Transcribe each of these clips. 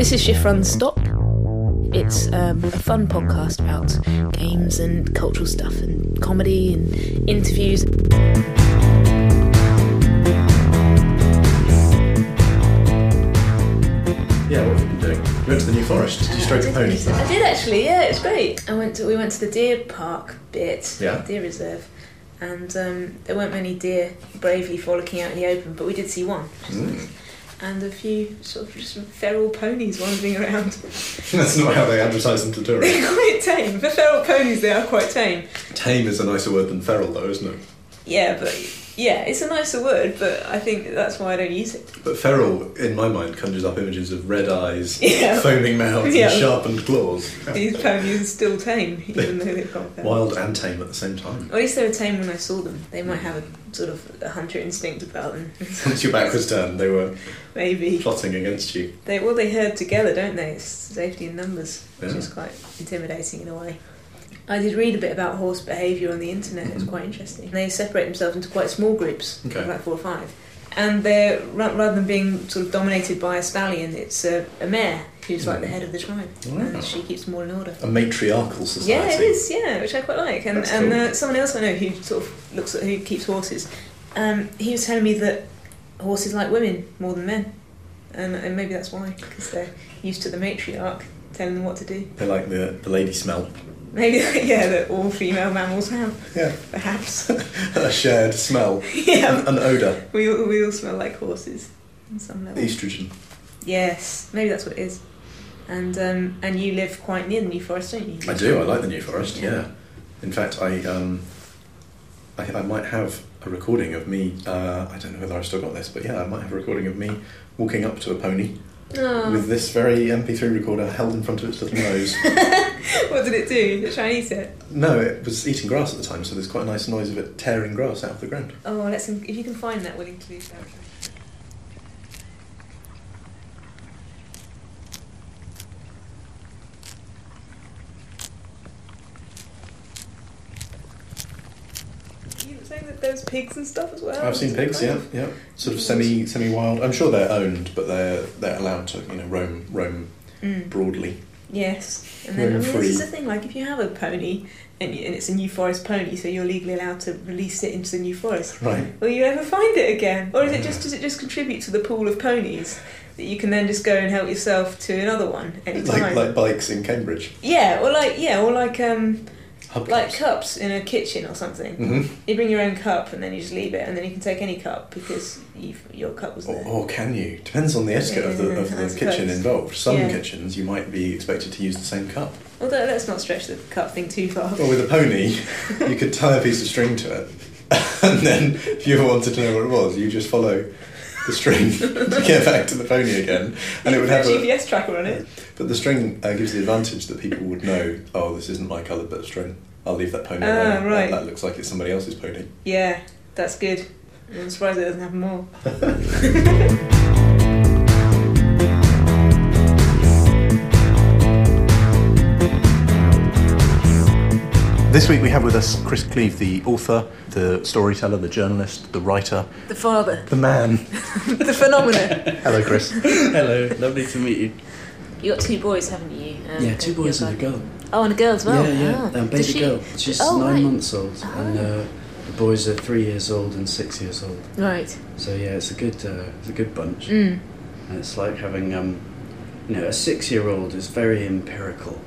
This is Shift Run Stop. It's um, a fun podcast about games and cultural stuff and comedy and interviews. Yeah, what have you been doing? You went to the New Forest. Did you stroke a pony? I did actually, yeah, it's great. I went to we went to the deer park bit, Yeah. deer reserve, and um, there weren't many deer bravely frolicking out in the open, but we did see one, Mm. And a few sort of just feral ponies wandering around. That's not how they advertise them to tourists. They're quite tame. For feral ponies, they are quite tame. Tame is a nicer word than feral, though, isn't it? Yeah, but yeah, it's a nicer word, but I think that's why I don't use it. But feral, in my mind, conjures up images of red eyes, Yeah. foaming mouths, Yeah. and sharpened claws. These ponies are still tame, even though they've got feral. Wild and tame at the same time. Or at least they were tame when I saw them. They might have a sort of a hunter instinct about them. Once your back was turned, they were Maybe. plotting against you. They well they herd together, don't they? It's safety in numbers, which Yeah. is quite intimidating in a way. I did read a bit about horse behaviour on the internet. It was quite interesting. They separate themselves into quite small groups, Okay. like four or five, and they're rather than being sort of dominated by a stallion, it's a, a mare who's like the head of the tribe, Wow. and she keeps them all in order. A matriarchal society. Yeah, it is. Yeah, which I quite like. And cool. uh, someone else I know who sort of looks at who keeps horses, um, he was telling me that horses like women more than men, and, and maybe that's why because they're used to the matriarch telling them what to do. They like the, the lady smell. Maybe yeah, that all female mammals have Yeah. perhaps. a shared smell. yeah, An, an odour. we all, we all smell like horses on some level. Estrogen. Yes, maybe that's what it is. And um, and you live quite near the New Forest, don't you? I do. I like the New Forest. Yeah. Yeah. In fact, I um, I, I might have a recording of me. Uh, I don't know whether I've still got this, but yeah, I might have a recording of me walking up to a pony Oh. with this very MP3 recorder held in front of its little nose. what did it do? Did it try and eat it? no, it was eating grass at the time, so there's quite a nice noise of it tearing grass out of the ground. Oh, let's if you can find that, willing to do so. Saying that there's pigs and stuff as well. I've seen pigs. Yeah, yeah. Sort of semi semi wild. I'm sure they're owned, but they're they're allowed to you know roam roam Mm. broadly. Yes, and then I mean, this is the thing. Like, if you have a pony and, you, and it's a New Forest pony, so you're legally allowed to release it into the New Forest. Right. Will you ever find it again, or is it just does it just contribute to the pool of ponies that you can then just go and help yourself to another one anytime? Like like bikes in Cambridge. yeah, or like yeah, or like um Hub like cups in a kitchen or something. hmm You bring your own cup and then you just leave it, and then you can take any cup because you've, your cup was Or, there. or can you? Depends on the etiquette of the, of the kitchen involved. Some Yeah. kitchens you might be expected to use the same cup. Although let's not stretch the cup thing too far. Or with a pony, you could tie a piece of string to it, and then if you ever wanted to know what it was, you just follow the string to get back to the pony again, and it would have a. GPS tracker on it. But the string uh, gives the advantage that people would know. Oh, this isn't my coloured bit of string. I'll leave that pony Ah, alone. That- right. That, looks like it's somebody else's pony. Yeah, that's good. I'm surprised it doesn't have more. This week we have with us Chris Cleave, the author, the storyteller, the journalist, the writer, The father, the man. the phenomenon. Hello, Chris. Hello, lovely to meet you. You got two boys, haven't you? Um, yeah, two boys and a girl. Oh, and a girl as well. yeah, yeah, Ah. um, Does baby she- girl. She's Oh, nine right. months old, and Ah. uh, the boys are three years old and six years old. Right. So yeah, it's a good, uh, it's a good bunch. Mm. And it's like having, um, you know, a six-year-old is very empirical.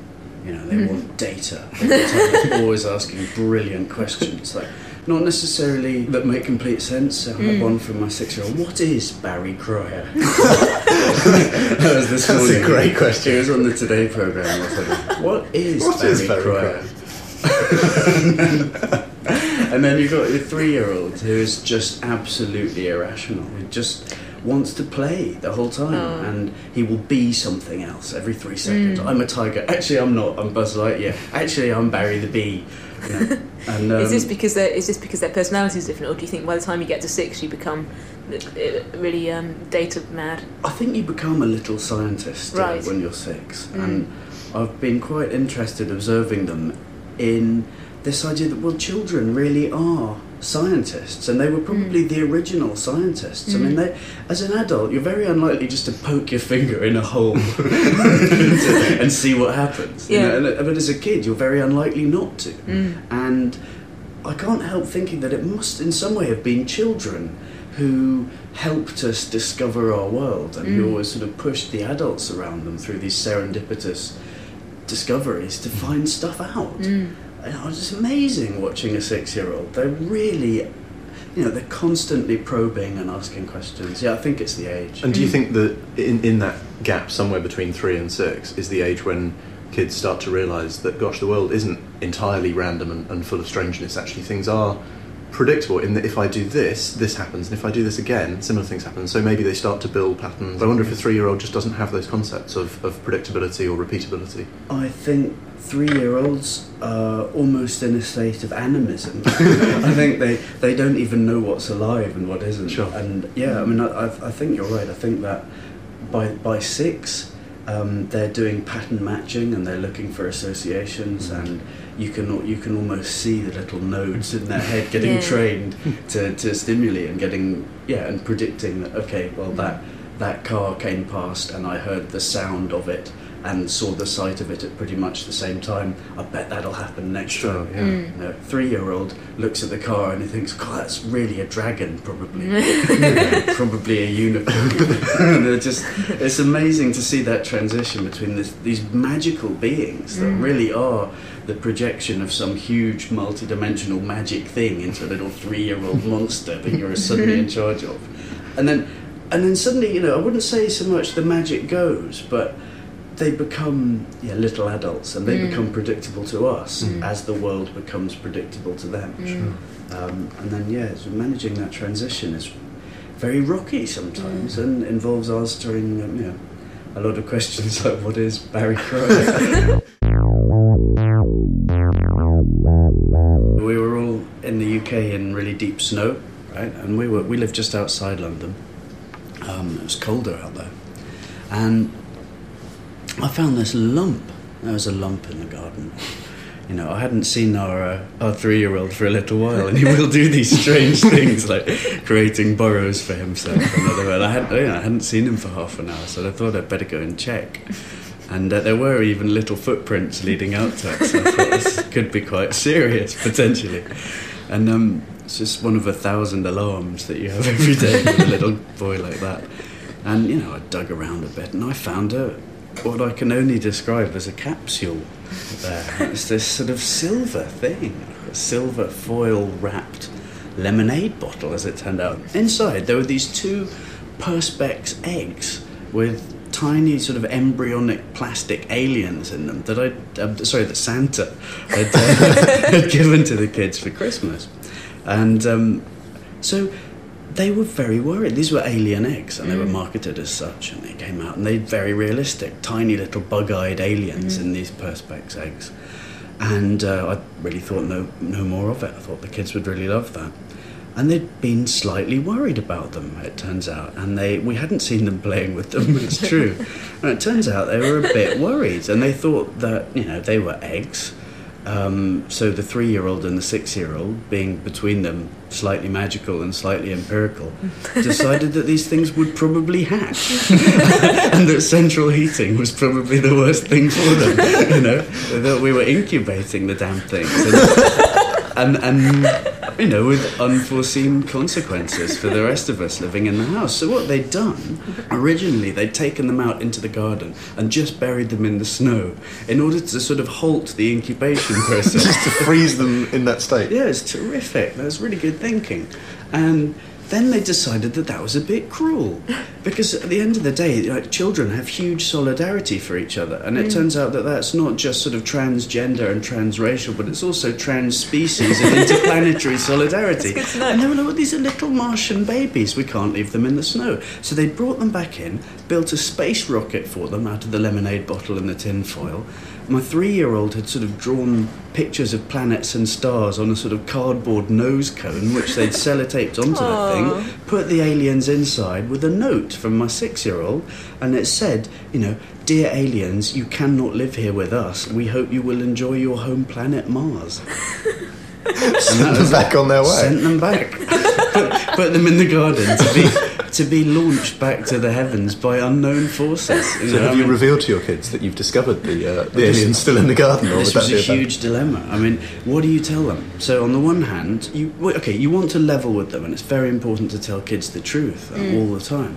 You know, they want data. the time. They're always asking brilliant questions, like not necessarily that make complete sense. I had Mm. one from my six-year-old. What is Barry Cryer? that was this That's a great question. It was on the Today program. I was like, "What is What Barry, is Barry Cryer?" and then you've got your three-year-old who is just absolutely irrational. Just wants to play the whole time, Oh. and he will be something else every three seconds. Mm. I'm a tiger. Actually, I'm not. I'm Buzz Lightyear. Actually, I'm Barry the Bee. You know? And um, is this because their is this because their personality is different, or do you think by the time you get to six, you become uh, really um, data mad? I think you become a little scientist uh, when you're six, Mm. and I've been quite interested observing them in this idea that well, children really are scientists, and they were probably the original scientists. I mean, Mm. they, as an adult, you're very unlikely just to poke your finger in a hole and see what happens. you Yeah. know, and- but as a kid, you're very unlikely not to. Mm. And I can't help thinking that it must, in some way, have been children who helped us discover our world and who Mm. always sort of pushed the adults around them through these serendipitous discoveries to find stuff out. And it was just amazing watching a six-year-old. They're really, you know, they're constantly probing and asking questions. Yeah, I think it's the age. And do you Mm. think that in, in that gap somewhere between three and six is the age when kids start to realise that, gosh, the world isn't entirely random and, and full of strangeness. Actually, things are predictable in that if I do this, this happens, and if I do this again, similar things happen. So maybe they start to build patterns. I wonder if a three-year-old just doesn't have those concepts of, of predictability or repeatability. I think three-year-olds are almost in a state of animism. I think they, they don't even know what's alive and what isn't. Sure. And yeah, I mean, I, I think you're right. I think that by by six, um, they're doing pattern matching and they're looking for associations, and you can you can almost see the little nodes in their head getting Yeah. trained to, to stimuli and getting yeah and predicting that okay, well that that car came past and I heard the sound of it and saw the sight of it at pretty much the same time. I bet that'll happen next Sure, time. yeah. Mm. You know, three-year-old looks at the car and he thinks, "God, that's really a dragon, probably, probably a unicorn." And just, it's amazing to see that transition between this, these magical beings that Mm. really are the projection of some huge multi-dimensional magic thing into a little three-year-old monster that you're suddenly in charge of, and then, and then suddenly, you know, I wouldn't say so much the magic goes, but they become yeah, little adults and they Mm. become predictable to us Mm. as the world becomes predictable to them. Mm. Um, and then, yeah, so managing that transition is very rocky sometimes and involves answering um, you know, a lot of questions like what is Barry Crow? we were all in the UK in really deep snow, right? And we were we lived just outside London. Um, it was colder out there, and I found this lump. There was a lump in the garden. You know, I hadn't seen our uh, our three year old for a little while, and he will do these strange things like creating burrows for himself. And other- and I, had, you know, I hadn't seen him for half an hour, so I thought I'd better go and check. And uh, there were even little footprints leading out to it, so I thought this could be quite serious potentially. And um, it's just one of a thousand alarms that you have every day with a little boy like that. And you know, I dug around a bit and I found a what I can only describe as a capsule there. It's this sort of silver thing, a silver foil wrapped lemonade bottle, as it turned out. Inside, there were these two Perspex eggs with tiny sort of embryonic plastic aliens in them that I, uh, sorry, that Santa had, uh, had given to the kids for Christmas. And um, so they were very worried. These were alien eggs, and they were marketed as such. And they came out, and they're very realistic, tiny little bug-eyed aliens in these perspex eggs. And uh, I really thought no, no more of it. I thought the kids would really love that. And they'd been slightly worried about them, it turns out. And they we hadn't seen them playing with them, it's true. and it turns out they were a bit worried, and they thought that, you know, they were eggs. Um, so the three-year-old and the six-year-old, being between them slightly magical and slightly empirical, decided that these things would probably hatch, and that central heating was probably the worst thing for them. You know, that we were incubating the damn things, and, and, and you know, with unforeseen consequences for the rest of us living in the house. So what they'd done originally, they'd taken them out into the garden and just buried them in the snow in order to sort of halt the incubation process. just to freeze them in that state. Yeah, it's terrific. That was really good thinking. And then they decided that that was a bit cruel. Because at the end of the day, like, children have huge solidarity for each other. And it mm. turns out that that's not just sort of transgender and transracial, but it's also trans species and interplanetary solidarity. That's good to. And they were like, "Oh, these are little Martian babies. We can't leave them in the snow. So they brought them back in, built a space rocket for them out of the lemonade bottle and the tin foil. My three-year-old had sort of drawn pictures of planets and stars on a sort of cardboard nose cone, which they'd sellotaped onto the thing, put the aliens inside with a note from my six-year-old, and it said, you know, dear aliens, you cannot live here with us. We hope you will enjoy your home planet Mars. Send them back on their way. Sent them back. put, put them in the garden to be to be launched back to the heavens by unknown forces. You So know, have I you mean, revealed to your kids that you've discovered the uh, the this- aliens still in the garden, or this was that a be bad- huge dilemma. I mean, what do you tell them? So on the one hand, you okay, you want to level with them, and it's very important to tell kids the truth uh, all the time.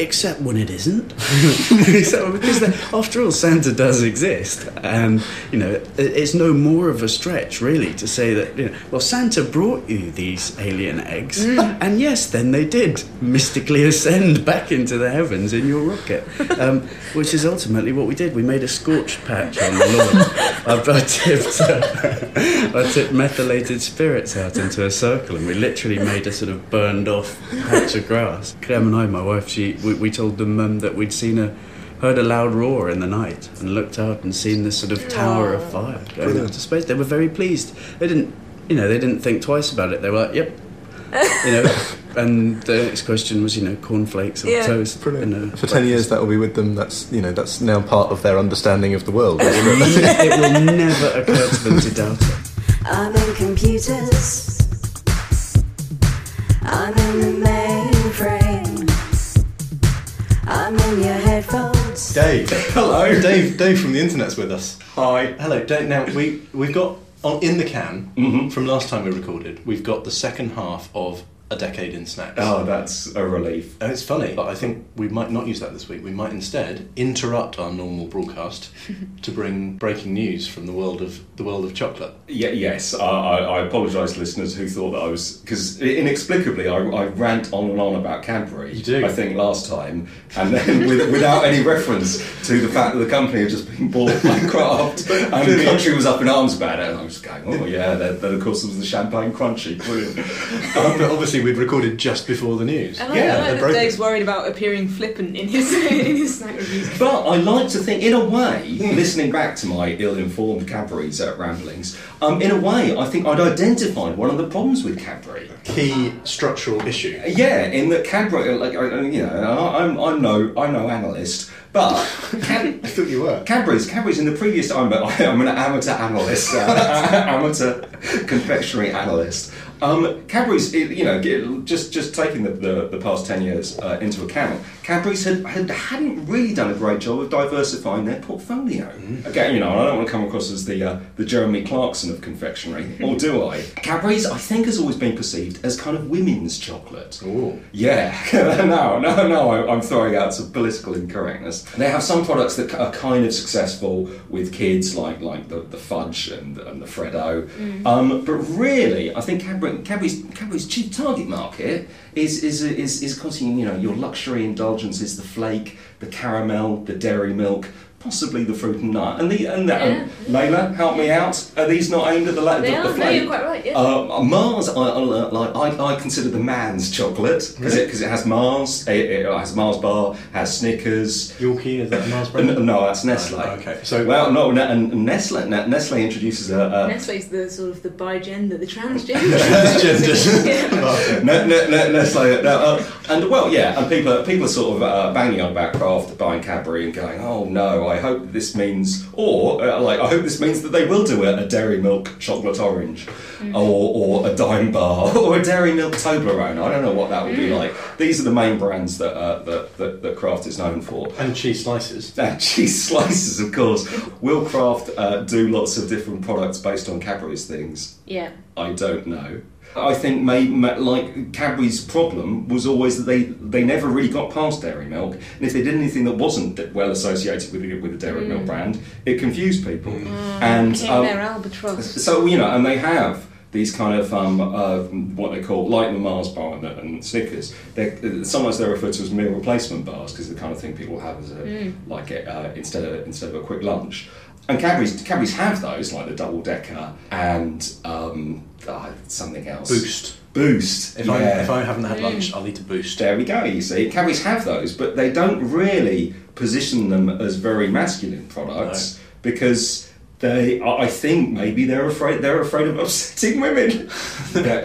Except when it isn't, because after all, Santa does exist, and you know it's no more of a stretch, really, to say that you know, well, Santa brought you these alien eggs, and yes, then they did mystically ascend back into the heavens in your rocket, um, which is ultimately what we did. We made a scorched patch on the lawn. I, I tipped, uh, I tipped methylated spirits out into a circle, and we literally made a sort of burned off patch of grass. Clem and I, my wife, she we, we told them um, that we'd seen a heard a loud roar in the night and looked out and seen this sort of tower of fire going Brilliant. into space. They were very pleased. They didn't, you know, they didn't think twice about it. They were like, "Yep." you know, and the next question was, you know, cornflakes or Yeah. toast. Brilliant. you know, For ten years, that will be with them. That's you know that's now part of their understanding of the world. it? it will never occur to them to doubt it. I'm in computers. I'm in the mainframe. Dave, Hello. Dave, Dave from the internet's with us. Hi. Hello, Dave. Now we we've got on in the can Mhm. from last time we recorded. We've got the second half of a decade in snacks. Oh, that's a relief. And it's funny, but I think we might not use that this week. We might instead interrupt our normal broadcast to bring breaking news from the world of the world of chocolate. Yeah, yes, I, I, I apologise to listeners who thought that I was because inexplicably I, I rant on and on about Cadbury. You do. I think last time, and then with, without any reference to the fact that the company had just been bought by Kraft, and the country was up in arms about it. And I was going, oh yeah. Then of course there was the champagne crunchy. Brilliant. Um, but obviously, we'd recorded just before the news. I like, Yeah, I like they're that. Dave's worried about appearing flippant in his in his snack reviews. But I like to think, in a way, listening back to my ill-informed Cadbury's uh, ramblings, um, in a way, I think I'd identified one of the problems with Cadbury. Key structural issue. Yeah, in that Cadbury, like I- I- you know, I- I'm I'm no I'm no analyst, but Cad- I thought you were. Cadbury's Cadbury's in the previous I'm, I'm an amateur analyst, uh, amateur confectionery analyst. Um, Cadbury's, you know, just just taking the, the, the past ten years uh, into account, Cadbury's had, had hadn't really done a great job of diversifying their portfolio. Again, you know, I don't want to come across as the uh, the Jeremy Clarkson of confectionery, or do I? Cadbury's, I think, has always been perceived as kind of women's chocolate. Ooh. Yeah, no, no, no, I- I'm throwing out some political incorrectness. They have some products that are kind of successful with kids, like like the, the fudge and, and the Freddo. Um, but really, I think Cadbury, Cadbury's, Cadbury's chief target market is is is is causing you know your luxury indulgences, the flake, the caramel, the dairy milk. Possibly the fruit and nut, and the and, the, and Layla, help me out. Are these not aimed at the, la- They the, are. the No, you're quite right. Yeah. Uh, Mars, I, I, like, I, I consider the man's chocolate because it, 'cause it has Mars, it, it has Mars bar, has Snickers. Yorkie is that Mars brand? no, that's Nestle. Oh, okay. So- well, no, ne- and Nestle, ne- Nestle introduces a. a Nestle's the sort of the bigender, the transgender. Transgender. Ne- ne- ne- Nestle, no, uh, and well, yeah, and people, people are sort of uh, banging on about Kraft buying Cadbury and going, oh no, I hope this means, or uh, like, I hope this means that they will do a, a dairy milk chocolate orange, or, or a Daim bar, or a dairy milk Toblerone. I don't know what that would be like. These are the main brands that uh, that, that that Kraft is known for. and cheese slices. And cheese slices, of course. Will Kraft uh, do lots of different products based on Cadbury's things? yeah. I don't know. I think may, ma like Cadbury's problem was always that they, they never really got past dairy milk, and if they did anything that wasn't that well associated with the, with the dairy milk brand, it confused people. And um, their albatross. so you know, and they have these kind of um, uh, what they call like the Mars bar and, the, and Snickers. They're, sometimes they're referred to as meal replacement bars because the kind of thing people have as a like uh, instead of instead of a quick lunch. And Cadbury's, Cadbury's have those like the double decker and um, uh, something else. Boost. Boost. If, yeah. I, if I haven't had lunch, I'll eat a boost. There we go, you see. Cadburys have those, but they don't really position them as very masculine products because they, I I think maybe they're afraid they're afraid of upsetting women.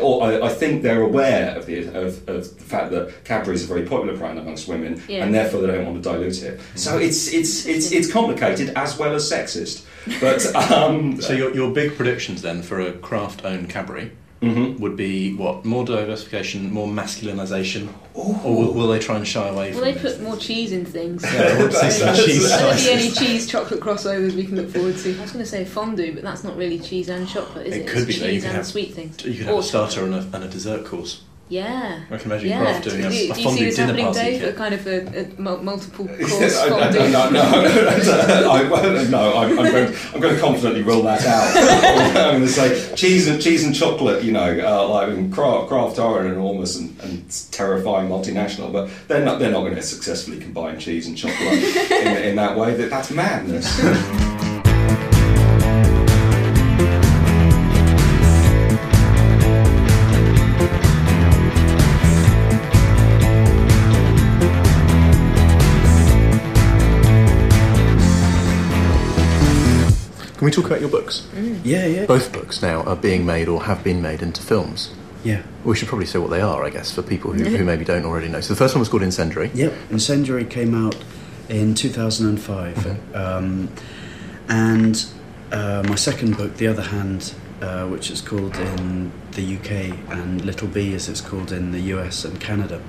Or I, I think they're aware of the, of, of the fact that Cadbury is a very popular brand amongst women Yeah. and therefore they don't want to dilute it. So it's, it's, it's, it's complicated as well as sexist. But um, So your, your big predictions then for a Kraft-owned Cadbury mhm. would be what? More diversification, more masculinization, or will, will they try and shy away Will from they put more cheese in things? Yeah, I would say some That's- cheese Will there be slices. any cheese chocolate crossovers we can look forward to? I was going to say fondue, but that's not really cheese and chocolate, is It it? could It's be, though. You cheese and have- sweet things. You could have Or a starter and a, and a dessert course. Yeah. I can imagine Yeah. Doing do, a, do a you see fondue this dinner happening, party. Dave? kit. A kind of a, a multiple I- course I- I- fondue. no, no, I, well, no, I'm, I'm, going, I'm going to confidently rule that out. I'm going to say cheese and cheese and chocolate. You know, uh, like I mean, Kraft, Kraft are an enormous and, and terrifying multinational, but they're not they're not going to successfully combine cheese and chocolate in, in that way. That that's madness. Can we talk about your books? Yeah, yeah. Both books now are being made or have been made into films. Yeah. We should probably say what they are, I guess, for people who, who maybe don't already know. So the first one was called Incendiary. Yep, Incendiary came out in 2005. Um, and uh, my second book, The Other Hand, uh, which is called in the UK, and Little Bee as it's called in the US and Canada,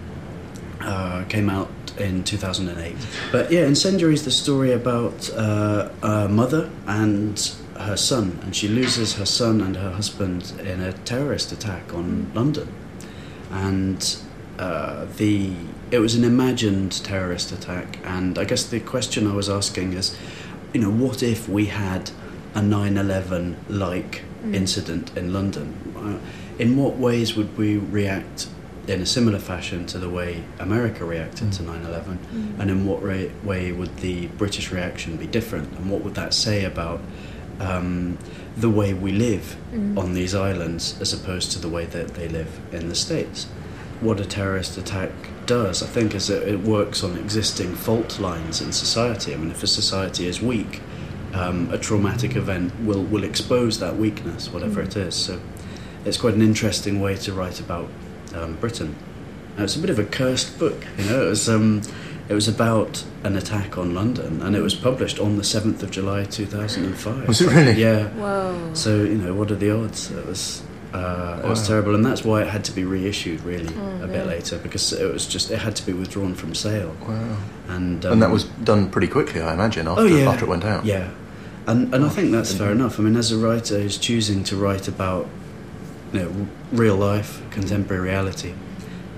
uh, came out in 2008. But yeah, Incendiary is the story about uh, a mother and her son, and she loses her son and her husband in a terrorist attack on London. And uh, the it was an imagined terrorist attack, and I guess the question I was asking is, you know, what if we had a 9/11 like incident in London? Uh, in what ways would we react in a similar fashion to the way America reacted to 9/11, and in what ra- way would the British reaction be different, and what would that say about um, the way we live on these islands as opposed to the way that they live in the states? What a terrorist attack does, I think, is that it works on existing fault lines in society. I mean, if a society is weak, um, a traumatic event will, will expose that weakness, whatever it is. So it's quite an interesting way to write about um, Britain. Now, it's a bit of a cursed book, you know. It was, um, it was about an attack on London, and it was published on the 7th of July 2005. Was it really? Yeah. Whoa. So, you know, what are the odds? It was. Uh, It was terrible, and that's why it had to be reissued really Oh, a bit no. later because it was just it had to be withdrawn from sale, Wow. and um, and that was done pretty quickly, I imagine, after, oh yeah after it went out. Yeah, and and I think that's fair enough. I mean, as a writer who's choosing to write about you know real life, contemporary reality,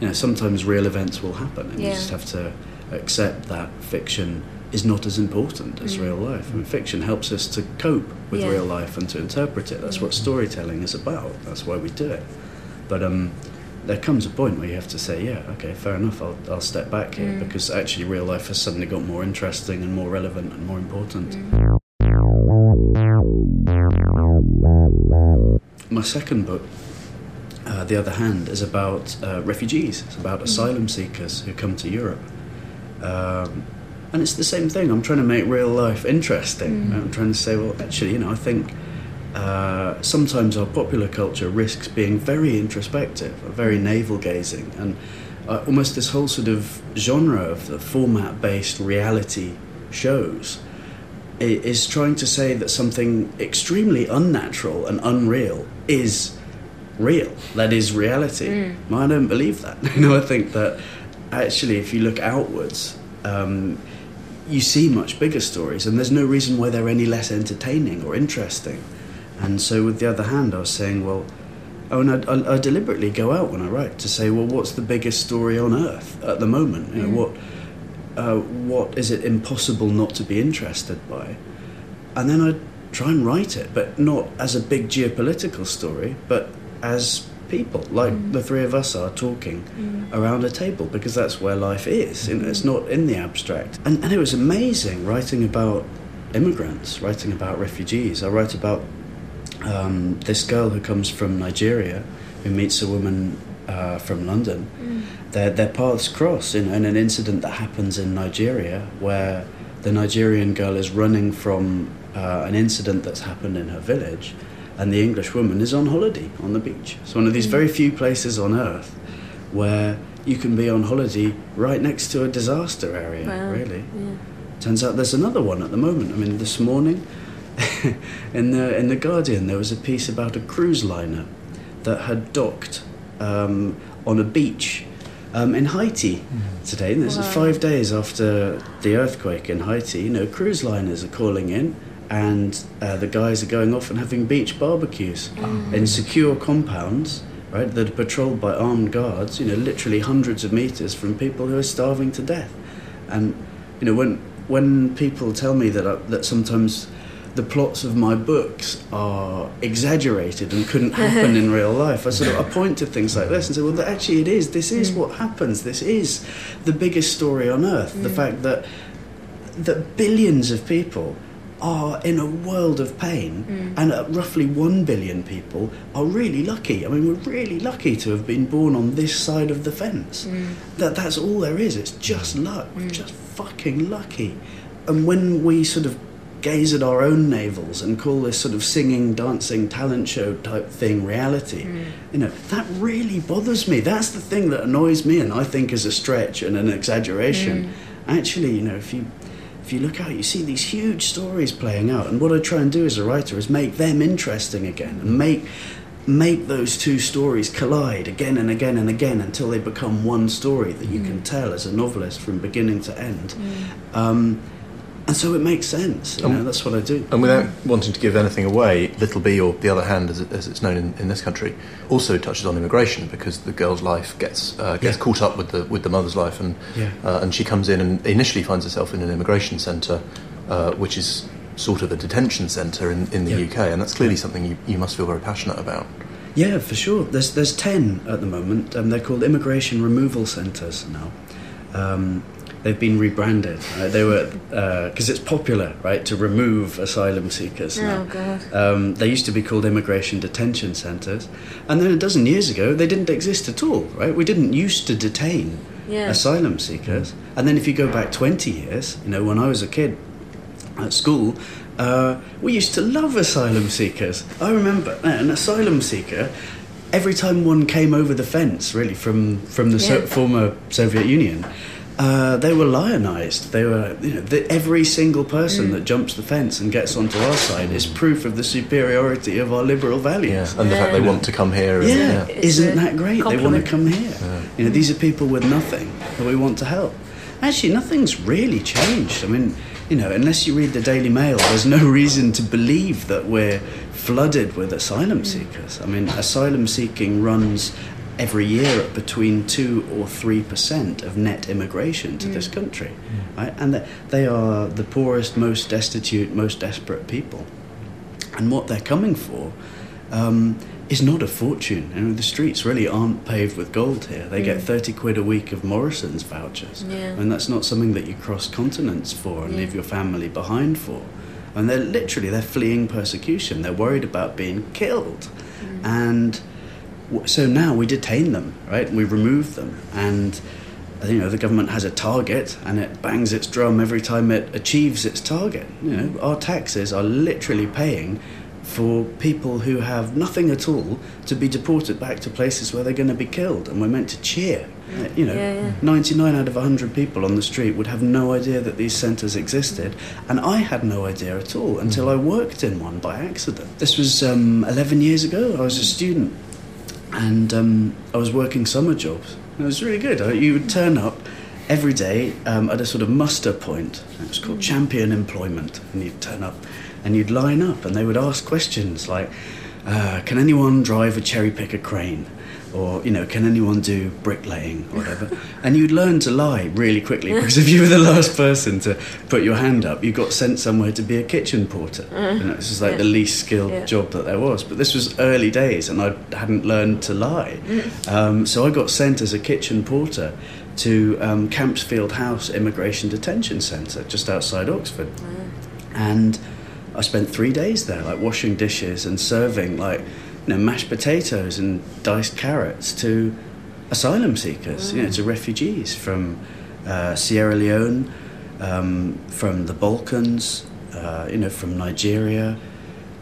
you know, sometimes real events will happen, and you just have to accept that fiction is not as important as Mm. real life. I mean, fiction helps us to cope with Yeah. real life and to interpret it. That's what storytelling is about. That's why we do it. But um, there comes a point where you have to say, yeah, okay, fair enough. I'll, I'll step back here Mm. because actually real life has suddenly got more interesting and more relevant and more important. My second book, uh, The Other Hand, is about uh, refugees. It's about asylum seekers who come to Europe. Um, and it's the same thing. I'm trying to make real life interesting. I'm trying to say, well, actually, you know, I think uh, sometimes our popular culture risks being very introspective, very navel gazing, and uh, almost this whole sort of genre of the format based reality shows is trying to say that something extremely unnatural and unreal is real. That is reality. I don't believe that. you know, I think that actually, if you look outwards, um, you see much bigger stories, and there's no reason why they're any less entertaining or interesting. And so, with the other hand, I was saying, well, oh, and I, I, I deliberately go out when I write to say, well, what's the biggest story on earth at the moment? You know, what uh, what is it impossible not to be interested by? And then I try and write it, but not as a big geopolitical story, but as people, like the three of us are talking around a table, because that's where life is. Know, it's not in the abstract. And, and it was amazing writing about immigrants, writing about refugees. I write about um, this girl who comes from Nigeria who meets a woman uh, from London, their, their paths cross in, in an incident that happens in Nigeria where the Nigerian girl is running from uh, an incident that's happened in her village, and the English woman is on holiday on the beach. It's one of these very few places on earth where you can be on holiday right next to a disaster area, Wow. really. Yeah. Turns out there's another one at the moment. I mean, this morning in the in the Guardian there was a piece about a cruise liner that had docked um, on a beach um, in Haiti today. And this is five days after the earthquake in Haiti. You know, cruise liners are calling in. And uh, the guys are going off and having beach barbecues mm. in secure compounds, right? That are patrolled by armed guards. You know, literally hundreds of meters from people who are starving to death. And you know, when when people tell me that I, that sometimes the plots of my books are exaggerated and couldn't happen in real life, I sort of I point to things like this and say, well, actually, it is. This is mm. what happens. This is the biggest story on earth. The mm. fact that that billions of people are in a world of pain, mm. and uh, roughly one billion people are really lucky. I mean, we're really lucky to have been born on this side of the fence. Mm. That that's all there is. It's just mm. luck. We're just fucking lucky. And when we sort of gaze at our own navels and call this sort of singing, dancing, talent show type thing reality, you know, that really bothers me. That's the thing that annoys me, and I think is a stretch and an exaggeration. Actually, you know, if you if you look out, you see these huge stories playing out, and what I try and do as a writer is make them interesting again, and make make those two stories collide again and again and again until they become one story that you can tell as a novelist from beginning to end. Um, and so it makes sense. You know, that's what I do. And without wanting to give anything away, Little Bee, or The Other Hand, as, it, as it's known in, in this country, also touches on immigration because the girl's life gets uh, gets Yeah. caught up with the with the mother's life, and Yeah. uh, and she comes in and initially finds herself in an immigration centre, uh, which is sort of a detention centre in, in the Yeah. UK, and that's clearly something you, you must feel very passionate about. Yeah, for sure. There's there's ten at the moment. Um, they're called immigration removal centres now. Um, they've been rebranded. Uh, they were because it's popular, right, to remove asylum seekers. Oh god. Um, they used to be called immigration detention centres, and then a dozen years ago they didn't exist at all. Right, we didn't used to detain Yeah. asylum seekers, and then if you go back twenty years, you know, when I was a kid at school, uh, we used to love asylum seekers. I remember uh, an asylum seeker. Every time one came over the fence, really from from the so- former Soviet Union, uh, they were lionised. They were, you know, the, every single person that jumps the fence and gets onto our side is proof of the superiority of our liberal values. and the fact they want to come here. And, Yeah, It's isn't that great? They want to come here. You know, these are people with nothing that we want to help. Actually, nothing's really changed. I mean, you know, unless you read the Daily Mail, there's no reason to believe that we're flooded with asylum seekers. I mean, asylum seeking runs every year at between two or three percent of net immigration to this mm. country, right? And they are the poorest, most destitute, most desperate people and what they're coming for um, is not a fortune. You know, the streets really aren't paved with gold here. They get mm. 30 quid a week of Morrison's vouchers. Yeah. And that's not something that you cross continents for and Yeah. leave your family behind for. And they're literally, they're fleeing persecution. They're worried about being killed. Mm. And w- so now we detain them, right? We remove them. And you know the government has a target and it bangs its drum every time it achieves its target you know our taxes are literally paying for people who have nothing at all to be deported back to places where they're going to be killed and we're meant to cheer you know Yeah, yeah. 99 out of 100 people on the street would have no idea that these centres existed and i had no idea at all until i worked in one by accident this was um, 11 years ago i was a student and um, I was working summer jobs. And it was really good. You would turn up every day um, at a sort of muster point. It was called champion employment, and you'd turn up and you'd line up, and they would ask questions like, uh, "Can anyone drive a cherry picker crane?" Or you know, can anyone do bricklaying or whatever? and you'd learn to lie really quickly because if you were the last person to put your hand up, you got sent somewhere to be a kitchen porter. You know, this is like Yeah. the least skilled Yeah. job that there was. But this was early days, and I hadn't learned to lie. Um, so I got sent as a kitchen porter to um, Campsfield House Immigration Detention Centre, just outside Oxford, and I spent three days there, like washing dishes and serving like you know mashed potatoes and diced carrots to asylum seekers, you know, to refugees from uh, Sierra Leone, um, from the Balkans, uh, you know, from Nigeria,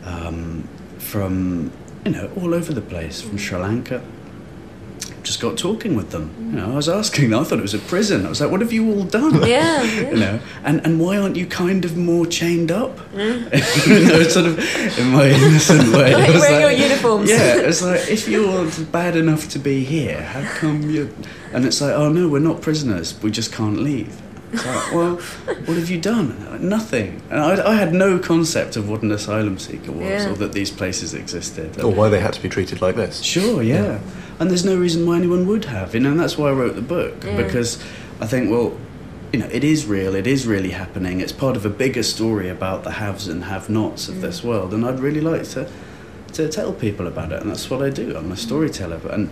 um, from you know all over the place, from Sri Lanka. Just got talking with them. You know, I was asking. them, I thought it was a prison. I was like, "What have you all done?" Yeah, yeah. you know, and and why aren't you kind of more chained up? Mm. you know, sort of in my innocent way. I Like was wearing your uniforms. Yeah, it's like if you're bad enough to be here, how come you? And it's like, oh no, we're not prisoners. We just can't leave. It's like, well, what have you done? Like, Nothing. And I, I had no concept of what an asylum seeker was, Yeah. or that these places existed. Or why they had to be treated like this. Sure, yeah. And there's no reason why anyone would have, you know, and that's why I wrote the book. Yeah. Because I think, well, you know, it is real, it is really happening. It's part of a bigger story about the haves and have nots of this world. And I'd really like to to tell people about it. And that's what I do. I'm a storyteller. And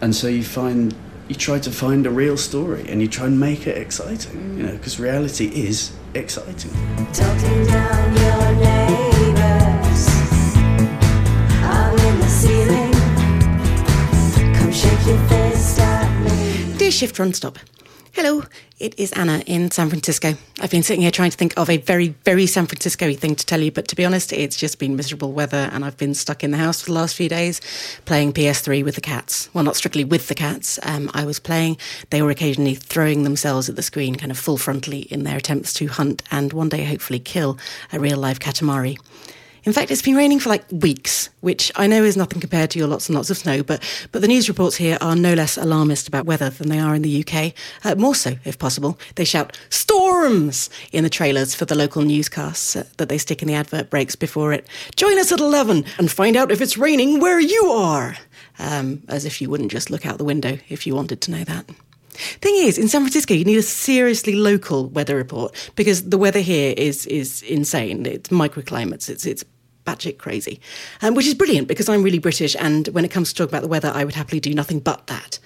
and so you find you try to find a real story and you try and make it exciting, you know, because reality is exciting. Dear Shift Run Stop. Hello, it is Anna in San Francisco. I've been sitting here trying to think of a very, very San Francisco thing to tell you, but to be honest, it's just been miserable weather and I've been stuck in the house for the last few days playing PS3 with the cats. Well, not strictly with the cats. Um, I was playing, they were occasionally throwing themselves at the screen kind of full frontally in their attempts to hunt and one day hopefully kill a real live katamari. In fact, it's been raining for like weeks, which I know is nothing compared to your lots and lots of snow, but, but the news reports here are no less alarmist about weather than they are in the UK. Uh, more so, if possible. They shout storms in the trailers for the local newscasts uh, that they stick in the advert breaks before it. Join us at 11 and find out if it's raining where you are. Um, as if you wouldn't just look out the window if you wanted to know that. Thing is, in San Francisco, you need a seriously local weather report because the weather here is is insane. It's microclimates. It's it's batshit crazy, um, which is brilliant because I'm really British, and when it comes to talk about the weather, I would happily do nothing but that.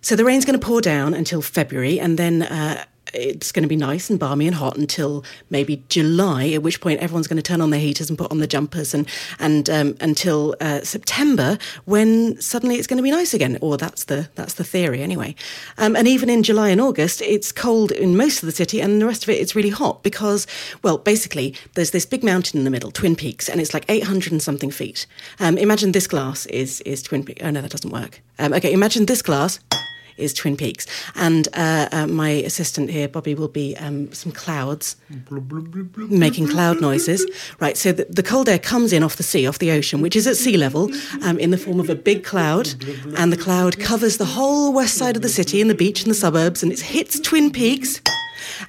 So the rain's going to pour down until February, and then uh, it's going to be nice and balmy and hot until maybe July. At which point everyone's going to turn on their heaters and put on the jumpers, and and um, until uh, September, when suddenly it's going to be nice again. Or that's the that's the theory anyway. Um, and even in July and August, it's cold in most of the city, and the rest of it it's really hot because, well, basically there's this big mountain in the middle, Twin Peaks, and it's like 800 and something feet. Um, imagine this glass is is Twin Peaks. Oh no, that doesn't work. Um, okay, imagine this glass is Twin Peaks. And uh, uh, my assistant here, Bobby, will be um, some clouds making cloud noises. Right, so the, the cold air comes in off the sea, off the ocean, which is at sea level, um, in the form of a big cloud. And the cloud covers the whole west side of the city and the beach and the suburbs, and it hits Twin Peaks.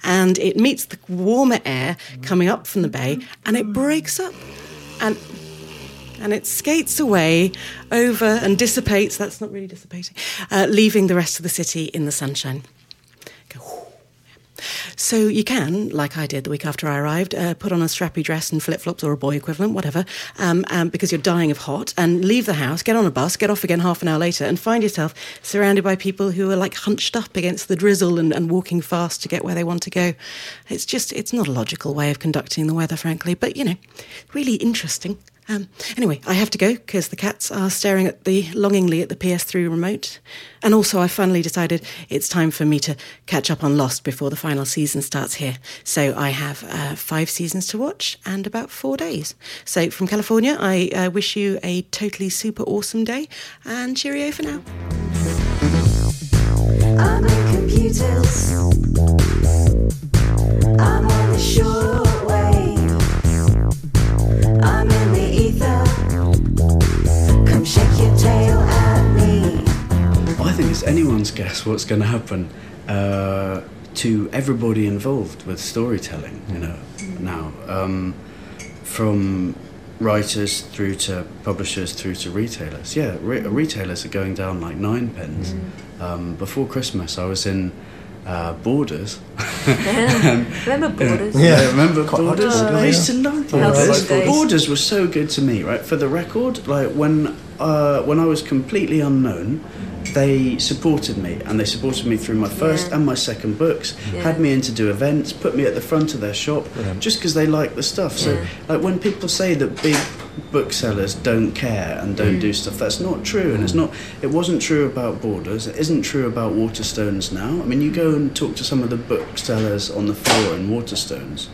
And it meets the warmer air coming up from the bay, and it breaks up. And and it skates away over and dissipates. That's not really dissipating, uh, leaving the rest of the city in the sunshine. Go. So you can, like I did the week after I arrived, uh, put on a strappy dress and flip flops or a boy equivalent, whatever, um, um, because you're dying of hot, and leave the house, get on a bus, get off again half an hour later, and find yourself surrounded by people who are like hunched up against the drizzle and, and walking fast to get where they want to go. It's just, it's not a logical way of conducting the weather, frankly, but you know, really interesting. Um, anyway, I have to go because the cats are staring at the longingly at the PS3 remote, and also I finally decided it's time for me to catch up on Lost before the final season starts here. So I have uh, five seasons to watch and about four days. So from California, I uh, wish you a totally super awesome day and cheerio for now. I'm computers. I'm on the wave. I'm it's anyone's guess what's going to happen uh, to everybody involved with storytelling. You know, now um, from writers through to publishers through to retailers. Yeah, re- retailers are going down like nine pence. Um, before Christmas, I was in uh, Borders. Remember Borders? Yeah, remember Quite Borders? Borders, I used to love Yeah. Borders. Those. Borders was so good to me, right? For the record, like when uh, when I was completely unknown, they supported me and they supported me through my first Yeah. and my second books. Yeah. Had me in to do events, put me at the front of their shop, just because they like the stuff. So, Yeah. like when people say that big booksellers don't care and don't do stuff. That's not true, and it's not. It wasn't true about Borders. It isn't true about Waterstones now. I mean, you go and talk to some of the booksellers on the floor in Waterstones.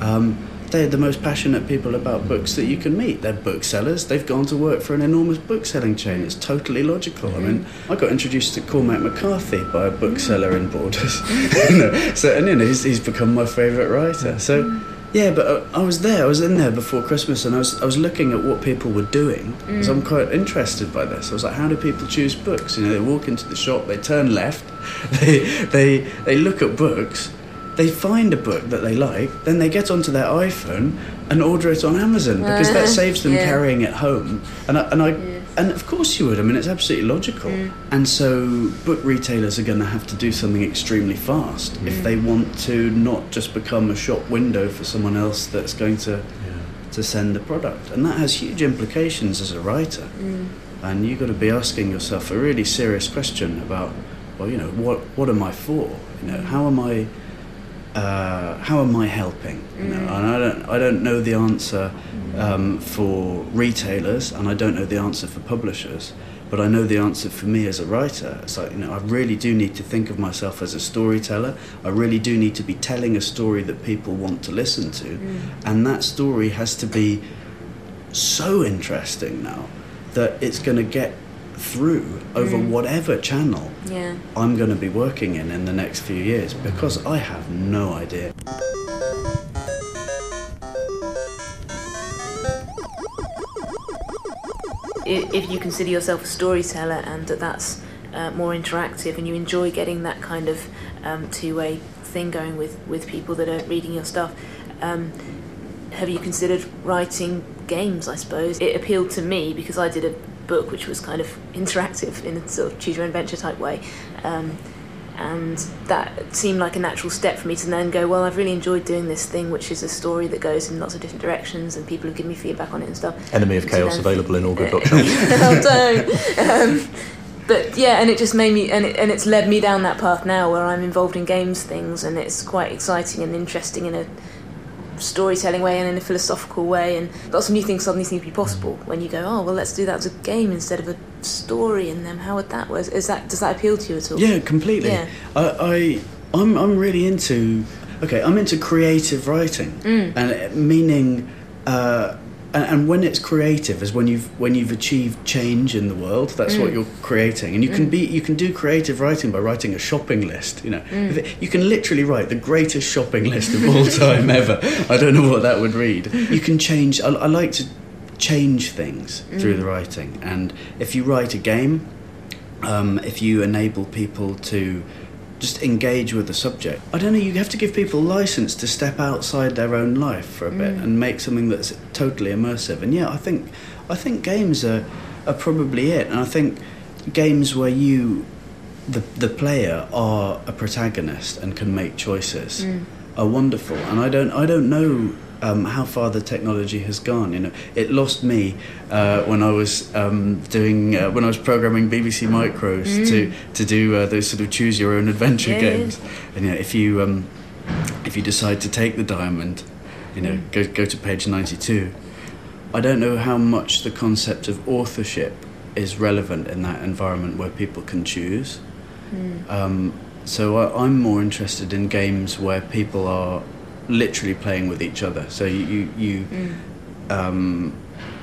Um, they're the most passionate people about books that you can meet. They're booksellers. They've gone to work for an enormous bookselling chain. It's totally logical. I mean, I got introduced to Cormac McCarthy by a bookseller in Borders. You know, so and you know, he's, he's become my favourite writer. So. Yeah, but uh, I was there. I was in there before Christmas, and I was I was looking at what people were doing. So I'm quite interested by this. I was like, how do people choose books? You know, they walk into the shop, they turn left, they they they look at books, they find a book that they like, then they get onto their iPhone and order it on Amazon because that uh, saves them Yeah. carrying it home. And I, and I and of course you would. I mean, it's absolutely logical. Mm. And so book retailers are going to have to do something extremely fast if mm. they want to not just become a shop window for someone else that's going to to send the product. And that has huge implications as a writer. Mm. And you've got to be asking yourself a really serious question about, well, you know, what what am I for? You know, how am I uh, how am I helping? You know, and I don't, I don't know the answer um, for retailers, and I don't know the answer for publishers, but I know the answer for me as a writer. It's like, you know, I really do need to think of myself as a storyteller. I really do need to be telling a story that people want to listen to, and that story has to be so interesting now that it's going to get through over whatever channel Yeah. I'm going to be working in in the next few years because I have no idea. if you consider yourself a storyteller and that that's uh, more interactive and you enjoy getting that kind of um, two-way thing going with, with people that are reading your stuff, um, have you considered writing games, I suppose? It appealed to me because I did a book which was kind of interactive in a sort of choose your own adventure type way. Um, and that seemed like a natural step for me to then go, well, I've really enjoyed doing this thing, which is a story that goes in lots of different directions, and people have given me feedback on it and stuff. Enemy of Chaos available in all good bookshops. oh, don't. Um, but yeah, and it just made me, and, it, and it's led me down that path now where I'm involved in games things, and it's quite exciting and interesting in a storytelling way and in a philosophical way, and lots of new things suddenly seem to be possible when you go, oh well, let's do that as a game instead of a story, and then how would that work? Is that does that appeal to you at all? Yeah, completely. Yeah. I, I I'm I'm really into okay. I'm into creative writing, Mm. and meaning. Uh, and, and when it's creative is when you've when you've achieved change in the world. That's Mm. what you're creating, and you can be you can do creative writing by writing a shopping list. You know, Mm. If it- you can literally write the greatest shopping list of all time ever. I don't know what that would read. You can change. I, I like to change things through Mm. the writing, and if you write a game, um, if you enable people to just engage with the subject. I don't know, you have to give people license to step outside their own life for a bit mm. and make something that's totally immersive. And yeah, I think I think games are are probably it. And I think games where you the the player are a protagonist and can make choices mm. are wonderful. And I don't I don't know um, how far the technology has gone. You know, it lost me uh, when I was um, doing uh, when I was programming BBC Micros to to do uh, those sort of choose your own adventure Yeah, games. And you know, if you um, if you decide to take the diamond, you know, go go to page ninety two. I don't know how much the concept of authorship is relevant in that environment where people can choose. Um, so I, I'm more interested in games where people are literally playing with each other. So you you, you um,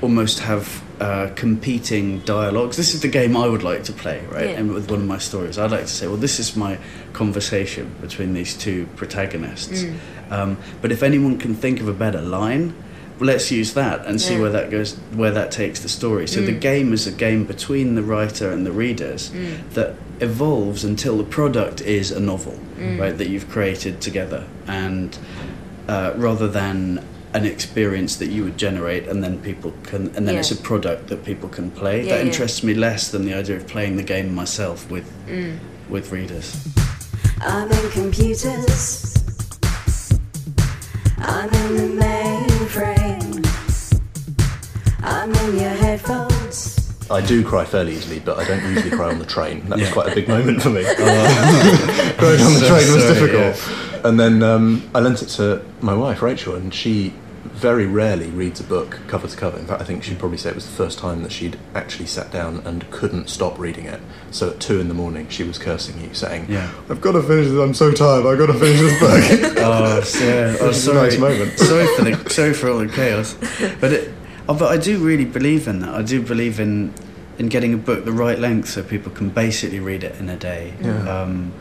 almost have uh, competing dialogues. This is the game I would like to play, right? Yeah. And with one of my stories, I'd like to say, well, this is my conversation between these two protagonists. Um, but if anyone can think of a better line, let's use that and see where that goes, where that takes the story. So the game is a game between the writer and the readers that evolves until the product is a novel, right? That you've created together, and uh, rather than an experience that you would generate and then people can and then Yeah. it's a product that people can play Yeah, that yeah. interests me less than the idea of playing the game myself with Mm. with readers I'm in computers. I'm in the mainframe. I'm in your headphones. I do cry fairly easily, but I don't usually cry on the train. That was quite a big moment for me. Crying on the So train was sorry, difficult. And then um, I lent it to my wife, Rachel, and she very rarely reads a book cover to cover. In fact, I think she'd probably say it was the first time that she'd actually sat down and couldn't stop reading it. So at two in the morning, she was cursing you, saying, Yeah. "I've got to finish this. I'm so tired. I've got to finish this book." Oh, yeah. Oh, sorry. nice moment. sorry for the sorry for all the chaos. But it, oh, but I do really believe in that. I do believe in in getting a book the right length so people can basically read it in a day. Yeah. Um,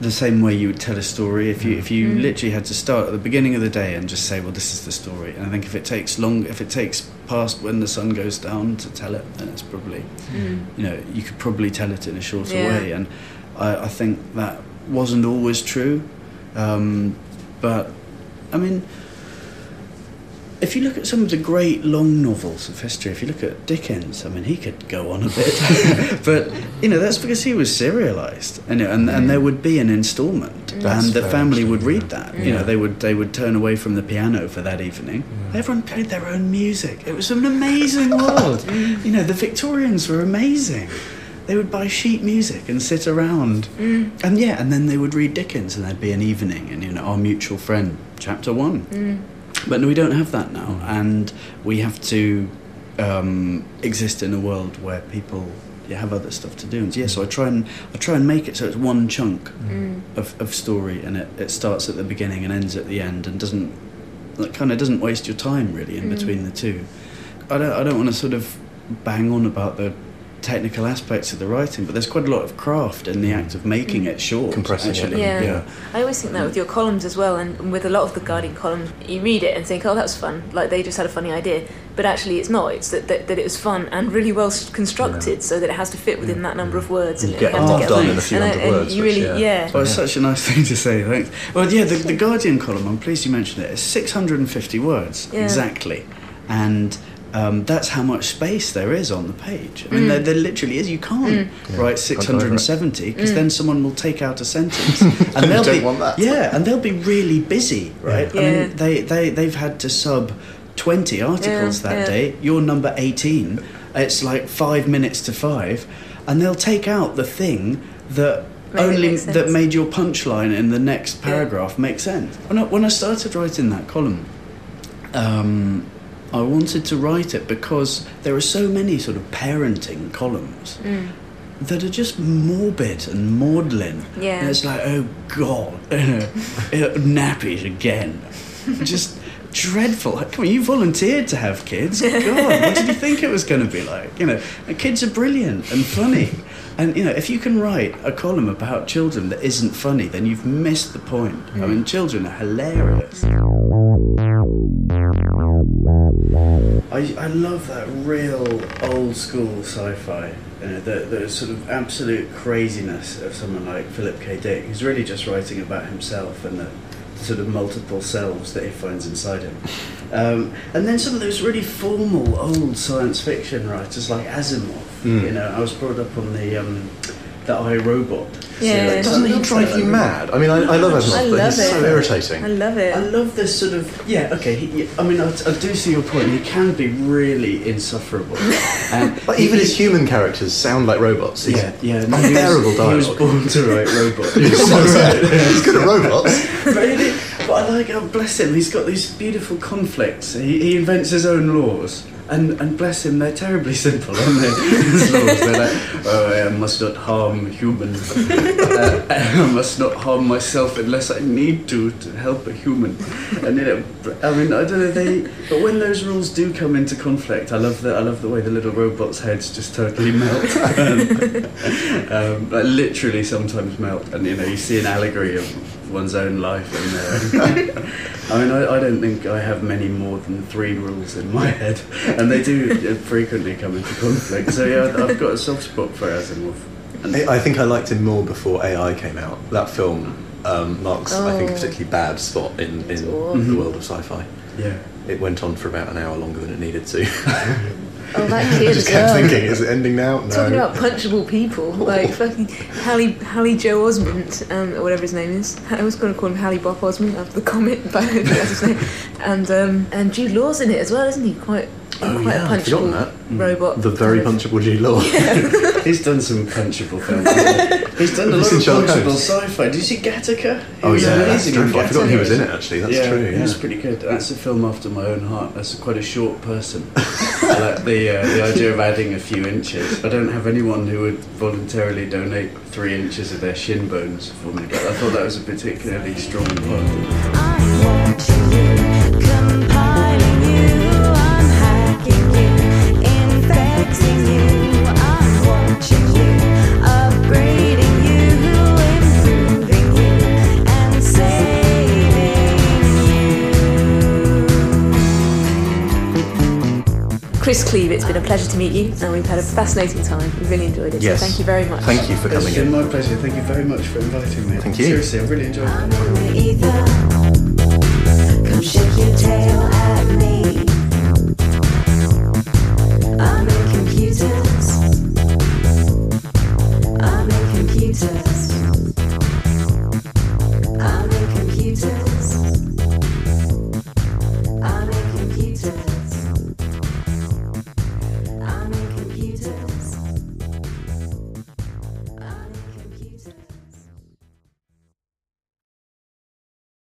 the same way you would tell a story if you if you literally had to start at the beginning of the day and just say, well, this is the story. And I think if it takes long, if it takes past when the sun goes down to tell it, then it's probably you know you could probably tell it in a shorter Yeah. way. And I, I think that wasn't always true. Um, but I mean, if you look at some of the great long novels of history, if you look at Dickens, I mean, he could go on a bit, but you know that's because he was serialized, and and, and there would be an instalment, mm. That's and the family would read yeah. that. You know, they would they would turn away from the piano for that evening. Mm. Everyone played their own music. It was an amazing world. Mm. you know, the Victorians were amazing. They would buy sheet music and sit around, and yeah, and then they would read Dickens, and there'd be an evening, and you know, our mutual friend, chapter one. But no, we don't have that now, mm. and we have to um, exist in a world where people yeah, have other stuff to do. And yeah, so I mm. try and I try and make it so it's one chunk mm. of, of story, and it, it starts at the beginning and ends at the end, and doesn't that kind of doesn't waste your time really in between the two. I don't I don't want to sort of bang on about the technical aspects of the writing, but there's quite a lot of craft in the mm. act of making it short. Compressing it. Yeah. yeah. I always think that with your columns as well, and with a lot of the Guardian columns, you read it and think, oh, that was fun. Like they just had a funny idea. But actually, it's not. It's that, that, that it was fun and really well s- constructed so that it has to fit within that number of words. And You get you have to get done in a few and, I- hundred and words, You which, really, yeah. yeah. Well, it's such a nice thing to say, thanks. Well, yeah, the, the Guardian column, I'm pleased you mentioned it, is 650 words, Yeah. exactly. And um, that's how much space there is on the page. I mean, there, there literally is. You can't write 670 because then someone will take out a sentence. and they'll don't be, want that. Yeah, and they'll be really busy, right? I mean, they, they, they've had to sub 20 articles Yeah, that yeah. day. You're number 18. It's like five minutes to five. And they'll take out the thing that Made it only that made your punchline in the next paragraph make sense. When I, when I started writing that column, um, I wanted to write it because there are so many sort of parenting columns Mm. that are just morbid and maudlin. Yeah. And it's like, oh God, nappies again. just dreadful. Come on, you volunteered to have kids. God, what did you think it was going to be like? You know, kids are brilliant and funny. And you know, if you can write a column about children that isn't funny, then you've missed the point. I mean, children are hilarious. I, I love that real old school sci-fi. You know, the, the sort of absolute craziness of someone like Philip K. Dick, who's really just writing about himself and the sort of multiple selves that he finds inside him. Um, and then some of those really formal old science fiction writers like Asimov. Mm. You know, I was brought up on the um, the I Robot. Yeah. series. Doesn't he drive you mad? I mean, I, I love Asimov, I but love he's so irritating. I love it. I love this sort of yeah. Okay, he, I mean, I, I do see your point. He can be really insufferable, and But even his human characters sound like robots. He's yeah, yeah, no, he was- terrible He was dialogue. born to write robots. He's so good. He's good at robots. but, but I like, oh, bless him. He's got these beautiful conflicts. He, he invents his own laws. And, and bless him, they're terribly simple, aren't they? They're like, oh, I must not harm humans. Uh, I must not harm myself unless I need to to help a human. And you know, I mean, I don't know. They, but when those rules do come into conflict, I love the I love the way the little robots' heads just totally melt. um, like literally, sometimes melt, and you know, you see an allegory of one's own life in there. I mean, I, I don't think I have many more than three rules in my head, and they do frequently come into conflict. So yeah, I've got a soft spot for Asimov. And I I think I liked him more before AI came out. That film um, marks, I think, a Oh. particularly bad spot in, in the world of sci-fi. yeah. It went on for about an hour longer than it needed to. Oh, that I kid just kept thinking, is it ending now? No. Talking about punchable people, like fucking Haley, Haley Joel Osment, um, or whatever his name is. I was going to call him Hale-Bopp Osment after the comic, but I don't think that's his name. And um, and Jude Law's in it as well, isn't he? Quite Oh quite yeah, a I've forgotten punchable that. robot. The very kind of- punchable Jude Law. He's done some punchable films. He's done a lot of punchable Holmes? sci-fi. Did you see Gattaca? He Oh was yeah, that's amazing in dreadful. I forgot he was in it. Actually, that's yeah, true. He Yeah. was pretty good. That's a film after my own heart. That's quite a short person. I like the uh, the idea of adding a few inches. I don't have anyone who would voluntarily donate three inches of their shin bones for me, but I thought that was a particularly strong part. Chris Cleave, it's been a pleasure to meet you, and we've had a fascinating time. We've really enjoyed it. Yes. So thank you very much. Thank you for It's coming been in. my pleasure. Thank you very much for inviting me. Thank you. Seriously, I really enjoyed it.